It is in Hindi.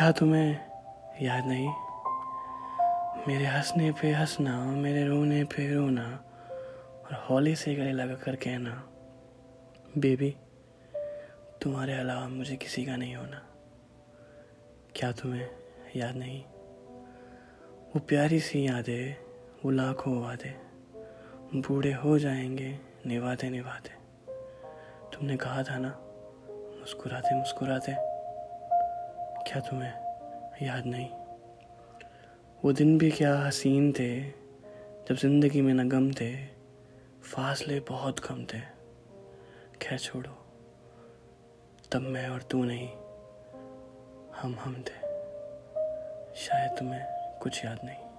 क्या तुम्हें याद नहीं? मेरे हंसने पे हंसना, मेरे रोने पे रोना, और हौले से गले लगा कर कहना, बेबी, तुम्हारे अलावा मुझे किसी का नहीं होना। क्या तुम्हें याद नहीं? वो प्यारी सी यादें, वो लाखों वादे, बूढ़े हो जाएँगे निभाते निभाते तुमने कहा था ना मुस्कुराते मुस्कुराते क्या तुम्हें? याद नहीं। वो दिन भी क्या हसीन थे, जब ज़िंदगी में न गम थे, फासले बहुत कम थे। खैर छोड़ो, तब मैं और तू नहीं, हम हम थे। शायद तुम्हें कुछ याद नहीं।